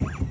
you